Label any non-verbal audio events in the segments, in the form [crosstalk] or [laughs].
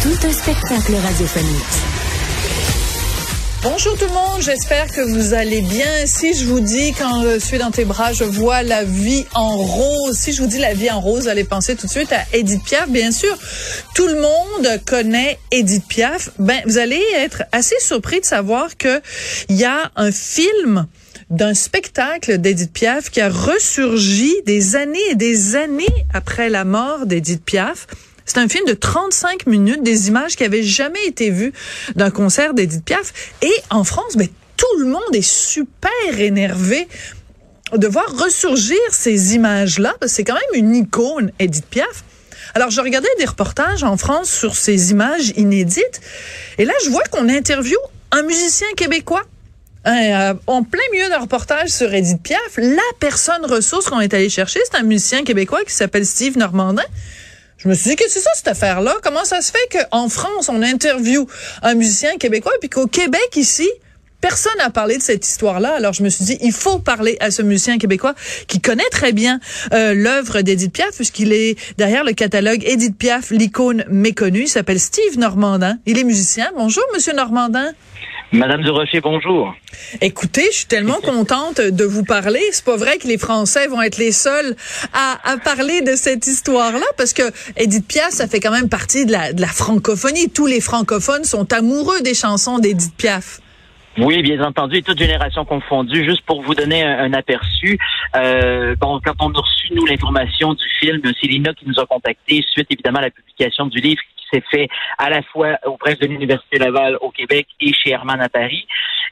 Tout un spectacle radiophonique. Bonjour tout le monde, j'espère que vous allez bien. Si je vous dis quand je suis dans tes bras, je vois la vie en rose. Si je vous dis la vie en rose, allez penser tout de suite à Edith Piaf. Bien sûr, tout le monde connaît Edith Piaf. Ben, vous allez être assez surpris de savoir que il y a un film d'un spectacle d'Edith Piaf qui a ressurgi des années et des années après la mort d'Edith Piaf. C'est un film de 35 minutes, des images qui avaient jamais été vues d'un concert d'Edith Piaf. Et en France, ben, tout le monde est super énervé de voir ressurgir ces images-là. C'est quand même une icône, Edith Piaf. Alors, je regardais des reportages en France sur ces images inédites. Et là, je vois qu'on interviewe un musicien québécois euh, en plein milieu d'un reportage sur Edith Piaf, la personne ressource qu'on est allé chercher, c'est un musicien québécois qui s'appelle Steve Normandin. Je me suis dit que c'est ça cette affaire-là? Comment ça se fait qu'en France, on interviewe un musicien québécois, puis qu'au Québec, ici, Personne n'a parlé de cette histoire-là? Alors je me suis dit, il faut parler à ce musicien québécois qui connaît très bien euh, l'œuvre d'Edith Piaf, puisqu'il est derrière le catalogue Edith Piaf, l'icône méconnue. Il s'appelle Steve Normandin. Il est musicien. Bonjour, Monsieur Normandin. Madame Durocher, bonjour. Écoutez, je suis tellement contente de vous parler. C'est pas vrai que les Français vont être les seuls à, à parler de cette histoire-là, parce que Edith Piaf, ça fait quand même partie de la, de la francophonie. Tous les francophones sont amoureux des chansons d'Edith Piaf. Oui, bien entendu, et toute génération confondue. Juste pour vous donner un, aperçu, euh, bon, quand on a reçu, nous, l'information du film, c'est Lina qui nous a contactés suite, évidemment, à la publication du livre s'est fait à la fois auprès de l'Université Laval au Québec et chez Herman à Paris.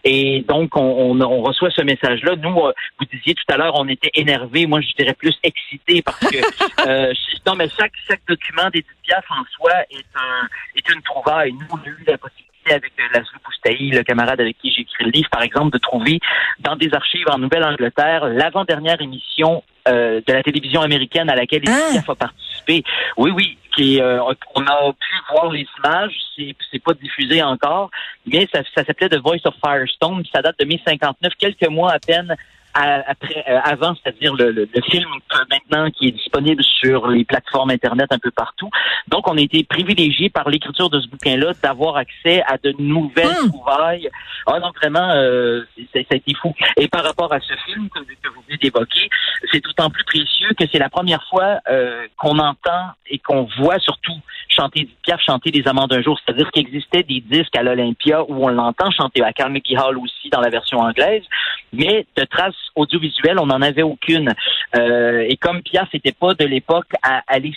Et donc, on, on, reçoit ce message-là. Nous, euh, vous disiez tout à l'heure, on était énervés. Moi, je dirais plus excité parce que [laughs] euh, non, mais chaque, chaque document d'Edith Piaf en soi est, un, est une trouvaille. Nous, on a eu la possibilité avec euh, Laszlo Boustaï, le camarade avec qui j'ai écrit le livre, par exemple, de trouver dans des archives en Nouvelle-Angleterre l'avant-dernière émission euh, de la télévision américaine à laquelle Piaf a participé. Oui, oui, qui euh, on a pu voir les images, c'est pas diffusé encore, mais ça, ça s'appelait The Voice of Firestone, ça date de 1959, quelques mois à peine après, euh, avant, c'est-à-dire le, le, film maintenant qui est disponible sur les plateformes internet un peu partout. Donc, on a été privilégié par l'écriture de ce bouquin-là d'avoir accès à de nouvelles hmm. trouvailles. Ah non, vraiment, euh, ça a été fou. Et par rapport à ce film que, que vous venez d'évoquer, c'est d'autant plus précieux que c'est la première fois euh, qu'on entend et qu'on voit surtout chanter Piaf chanter Les Amants d'un jour. C'est-à-dire qu'il existait des disques à l'Olympia où on l'entend chanter à Carnegie Hall aussi dans la version anglaise, mais de traces audiovisuelles, on n'en avait aucune. Euh, et comme Piaf n'était pas de l'époque à aller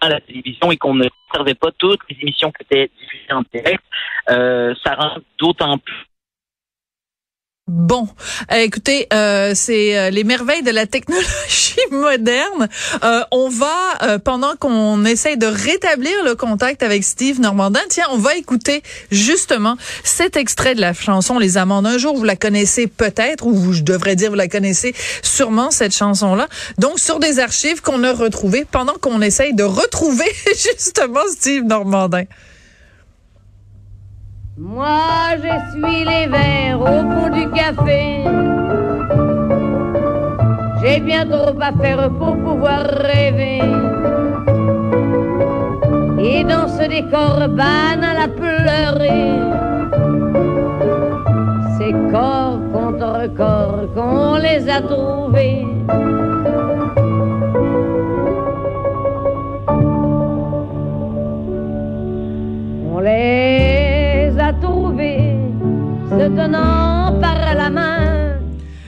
à la télévision et qu'on ne servait pas toutes les émissions qui étaient diffusées en direct, euh, ça rend d'autant plus Bon, euh, écoutez, euh, c'est euh, les merveilles de la technologie [laughs] moderne. on va, pendant qu'on essaye de rétablir le contact avec Steve Normandin, tiens, on va écouter justement cet extrait de la chanson Les Amants d'un jour. Vous la connaissez peut-être, ou je devrais dire, vous la connaissez sûrement, cette chanson-là. Donc, sur des archives qu'on a retrouvées pendant qu'on essaye de retrouver [laughs] justement Steve Normandin. Moi, je suis les verres au bout du café. J'ai bien trop à faire pour pouvoir rêver. Et dans ce décor banal à pleurer, c'est corps contre corps qu'on les a trouvés. On a trouvés se tenant par la main.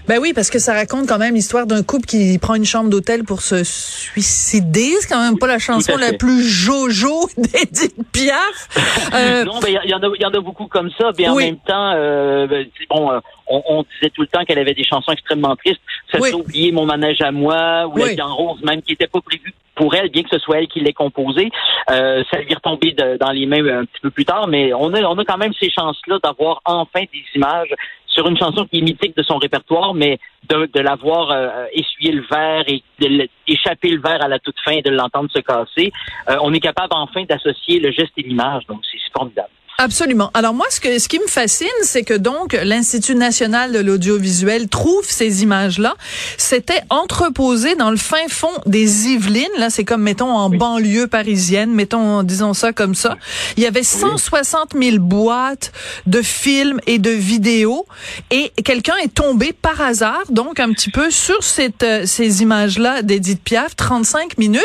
Ben oui, parce que ça raconte quand même l'histoire d'un couple qui prend une chambre d'hôtel pour se suicider. C'est quand même pas la chanson la plus jojo [laughs] d'Edith Piaf. Euh, non, mais il y, en a, y en a beaucoup comme ça. Mais en même temps, euh, ben, bon, euh, on, on, disait tout le temps qu'elle avait des chansons extrêmement tristes. Ça oui. oublié Mon manège à moi ou La vie en rose, même qui n'était pas prévu pour elle, bien que ce soit elle qui l'ait composé. Euh, ça lui est retombé dans les mains un petit peu plus tard, mais on a, on a quand même ces chances-là d'avoir enfin des images sur une chanson qui est mythique de son répertoire, mais de, de l'avoir euh, essuyé le verre et d'échapper le verre à la toute fin et de l'entendre se casser, euh, on est capable enfin d'associer le geste et l'image. Donc, c'est formidable. Absolument. Alors moi, ce que ce qui me fascine, c'est que donc l'Institut national de l'audiovisuel trouve ces images-là. C'était entreposé dans le fin fond des Yvelines. Là, c'est comme mettons en banlieue parisienne, mettons disons ça comme ça. Il y avait 160 000 boîtes de films et de vidéos, et quelqu'un est tombé par hasard, donc un petit peu sur cette euh, ces images-là d'Edith Piaf, 35 minutes.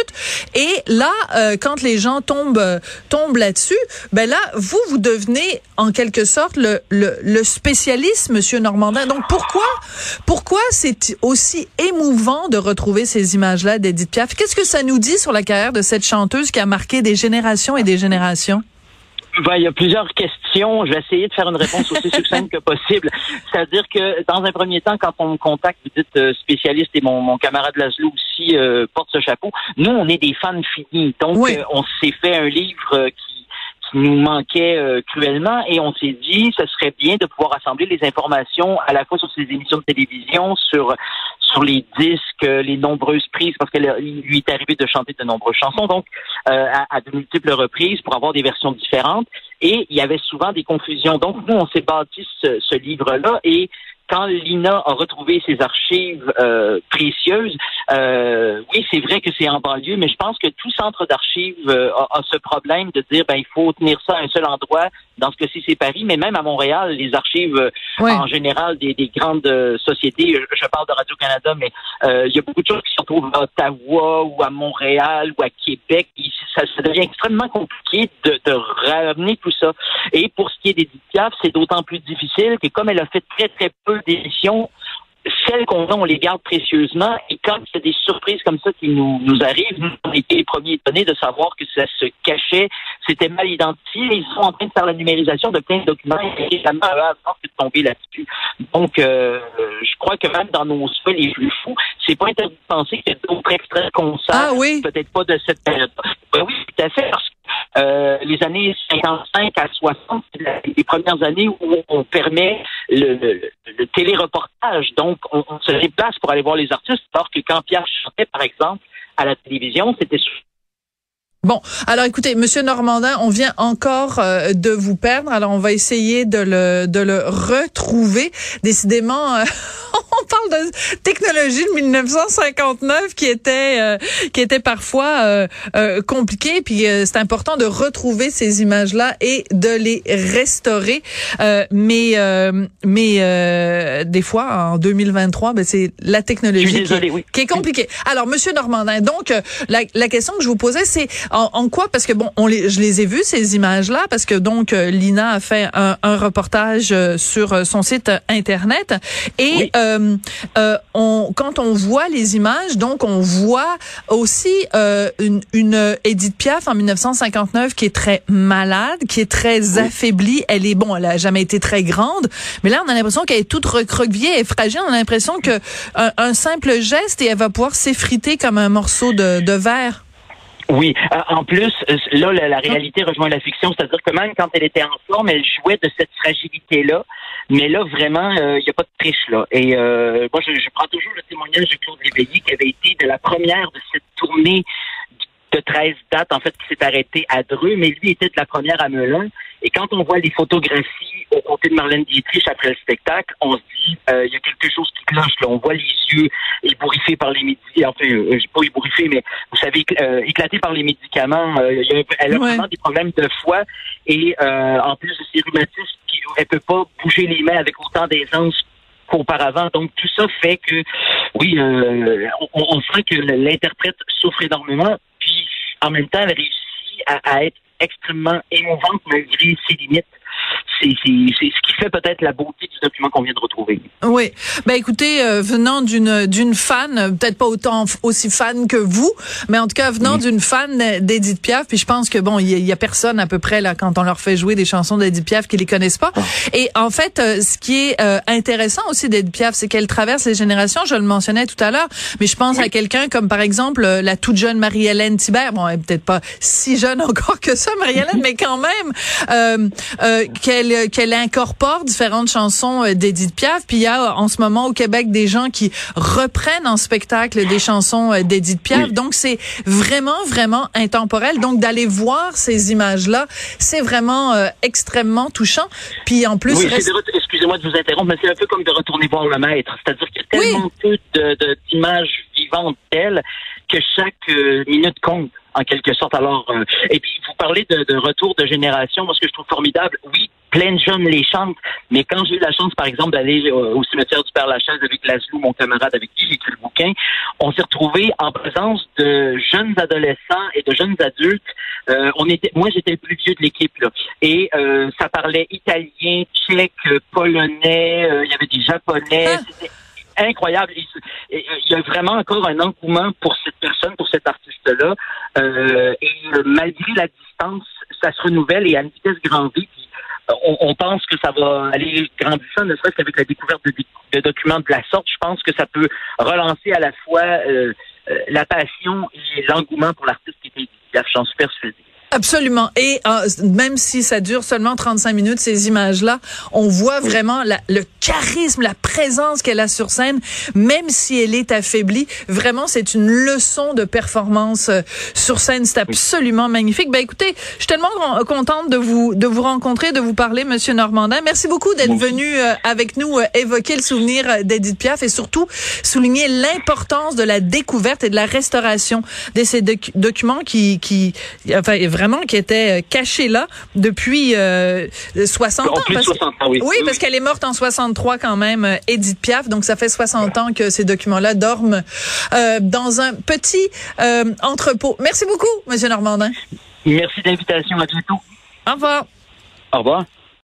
Et là, euh, quand les gens tombent euh, tombent là-dessus, ben là, vous vous devenez en quelque sorte le, le, le spécialiste, Monsieur Normandin. Donc pourquoi pourquoi c'est aussi émouvant de retrouver ces images-là d'Edith Piaf? Qu'est-ce que ça nous dit sur la carrière de cette chanteuse qui a marqué des générations et des générations? Ben, il y a plusieurs questions. Je vais essayer de faire une réponse aussi succincte que possible. C'est-à-dire que dans un premier temps, quand on me contacte, vous dites euh, spécialiste et mon, mon camarade Laszlo aussi euh, porte ce chapeau. Nous, on est des fans finis. Donc, euh, on s'est fait un livre qui nous manquait euh, cruellement et on s'est dit ce serait bien de pouvoir assembler les informations à la fois sur ces émissions de télévision, sur sur les disques, les nombreuses prises, parce qu'il lui est arrivé de chanter de nombreuses chansons, donc euh, à, de multiples reprises pour avoir des versions différentes. Et il y avait souvent des confusions. Donc nous, on s'est bâti ce, ce livre-là et quand l'INA a retrouvé ses archives euh, précieuses, euh, oui, c'est vrai que c'est en banlieue, mais je pense que tout centre d'archives euh, a, a, ce problème de dire ben il faut tenir ça à un seul endroit. Dans ce cas-ci, c'est Paris, mais même à Montréal, les archives euh, en général des, des grandes sociétés, je, parle de Radio-Canada, mais il y a beaucoup de choses qui se retrouvent à Ottawa ou à Montréal ou à Québec. Ça, ça, devient extrêmement compliqué de, de, ramener tout ça. Et pour ce qui est des Piaf, c'est d'autant plus difficile que comme elle a fait très, très peu d'éditions, celles qu'on a, on les garde précieusement. Et quand il y a des surprises comme ça qui nous, nous arrivent, nous, on était les premiers étonnés de savoir que ça se cachait, c'était mal identifié. Ils sont en train de faire la numérisation de plein de documents et jamais avant de tomber là-dessus. Donc, euh, je crois que même dans nos souhaits les plus fous, c'est pas interdit de penser qu'il y a d'autres extraits qu'on ah, oui. peut-être pas de cette période. À parce que euh, les années 55 à 60, c'est les premières années où on permet le, le, le téléreportage. Donc, on, on, se déplace pour aller voir les artistes, alors que quand Pierre chantait, par exemple, à la télévision, c'était Bon, alors écoutez, Monsieur Normandin, on vient encore euh, de vous perdre. Alors on va essayer de le de le retrouver. Décidément, euh, [laughs] on parle de technologie de 1959 qui était euh, qui était parfois compliquée. Puis c'est important de retrouver ces images-là et de les restaurer. mais mais des fois en 2023, ben, c'est la technologie qui, oui. qui, est compliquée. Alors Monsieur Normandin, donc la, la question que je vous posais, c'est en, en, quoi? Parce que bon, on les, je les ai vus ces images-là parce que donc euh, Lina a fait un, un reportage euh, sur euh, son site internet et euh, euh, on, quand on voit les images, donc on voit aussi euh, une, une Edith Piaf en 1959 qui est très malade, qui est très affaiblie. Elle est bon, elle a jamais été très grande, mais là on a l'impression qu'elle est toute recroquevillée et fragile. On a l'impression que un, un, simple geste et elle va pouvoir s'effriter comme un morceau de, de verre. Oui. Euh, en plus, euh, là, la, la, réalité rejoint la fiction, c'est-à-dire que même quand elle était en forme, elle jouait de cette fragilité-là. Mais là, vraiment, euh, il n'y a pas de triche là. Et moi, je, prends toujours le témoignage de Claude Léveillé, qui avait été de la première de cette tournée de 13 dates, en fait, qui s'est arrêtée à Dreux, mais lui était de la première à Melun. Et quand on voit les photographies de Marlène Dietrich après le spectacle, on se dit, euh, il y a quelque chose qui cloche là. On voit les yeux ébouriffés par les médicaments, enfin, euh, pas ébouriffés, mais vous savez, euh, éclatés par les médicaments. Euh, y a, elle a ouais. vraiment des problèmes de foie et euh, en plus de ses rhumatismes, elle peut pas bouger les mains avec autant d'aisance qu'auparavant. Donc tout ça fait que, oui, euh, on, on sent que l'interprète souffre énormément, puis en même temps, elle réussit à, à être extrêmement émouvante malgré ses limites. C'est ce qui fait peut-être la beauté du document qu'on vient de retrouver. Oui. Ben écoutez, euh, venant d'une d'une fan, peut-être pas autant aussi fan que vous, mais en tout cas venant d'une fan d'Edith Piaf, puis je pense que bon, il y, a personne à peu près là quand on leur fait jouer des chansons d'Edith Piaf qui les connaissent pas. Ah. Et en fait, euh, ce qui est euh, intéressant aussi d'Edith Piaf, c'est qu'elle traverse les générations. Je le mentionnais tout à l'heure, mais je pense à quelqu'un comme par exemple la toute jeune Marie-Hélène Thibert. Bon, elle est peut-être pas si jeune encore que ça, Marie-Hélène, [laughs] mais quand même qu'elle qu'elle incorpore différentes chansons d'Edith Piaf. Puis il y a en ce moment au Québec des gens qui reprennent en spectacle des chansons euh, d'Edith Piaf. Donc c'est vraiment vraiment intemporel. Donc d'aller voir ces images-là, c'est vraiment euh, extrêmement touchant. Puis en plus, oui, excusez-moi de vous interrompre, mais c'est un peu comme de retourner voir le maître. C'est-à-dire qu'il y a tellement peu d'images vivantes telles que chaque euh, minute compte en quelque sorte. Alors, et puis vous parlez de, de, retour de génération. Moi, ce que je trouve formidable, oui, plein de jeunes les chantent. Mais quand j'ai eu la chance, par exemple, d'aller au, cimetière du Père Lachaise avec Laszlo, mon camarade avec qui j'ai écrit le bouquin, on s'est retrouvé en présence de jeunes adolescents et de jeunes adultes. Euh, on était, moi, j'étais le plus vieux de l'équipe, et euh, ça parlait italien, tchèque, polonais. Euh, il y avait des japonais. Ah. C'était incroyable. Il y a vraiment encore un engouement pour cette personne, pour cet artiste-là. et malgré la distance, ça se renouvelle et à une vitesse grand V on, pense que ça va aller grandissant, ne serait-ce qu'avec la découverte de, documents de la sorte. Je pense que ça peut relancer à la fois euh, euh, la passion et l'engouement pour l'artiste qui était j'en suis persuadé. Absolument. Et euh, même si ça dure seulement 35 minutes, ces images-là, on voit vraiment le charisme, la présence qu'elle a sur scène, même si elle est affaiblie. Vraiment, c'est une leçon de performance euh, sur scène. C'est absolument magnifique. Ben écoutez, je suis tellement contente de vous de vous rencontrer, de vous parler, Monsieur Normandin. Merci beaucoup d'être venu euh, avec nous évoquer le souvenir d'Edith Piaf et surtout souligner l'importance de la découverte et de la restauration de ces documents qui qui enfin vraiment qui était euh, cachée là depuis 60 euh, ans. Parce, 60 ans oui. Oui, parce qu'elle est morte en 63 quand même, euh, Edith Piaf. Donc ça fait 60 ans que ces documents-là dorment dans un petit entrepôt. Merci beaucoup, Monsieur Normandin. Merci d'invitation. À bientôt. Au revoir. Au revoir.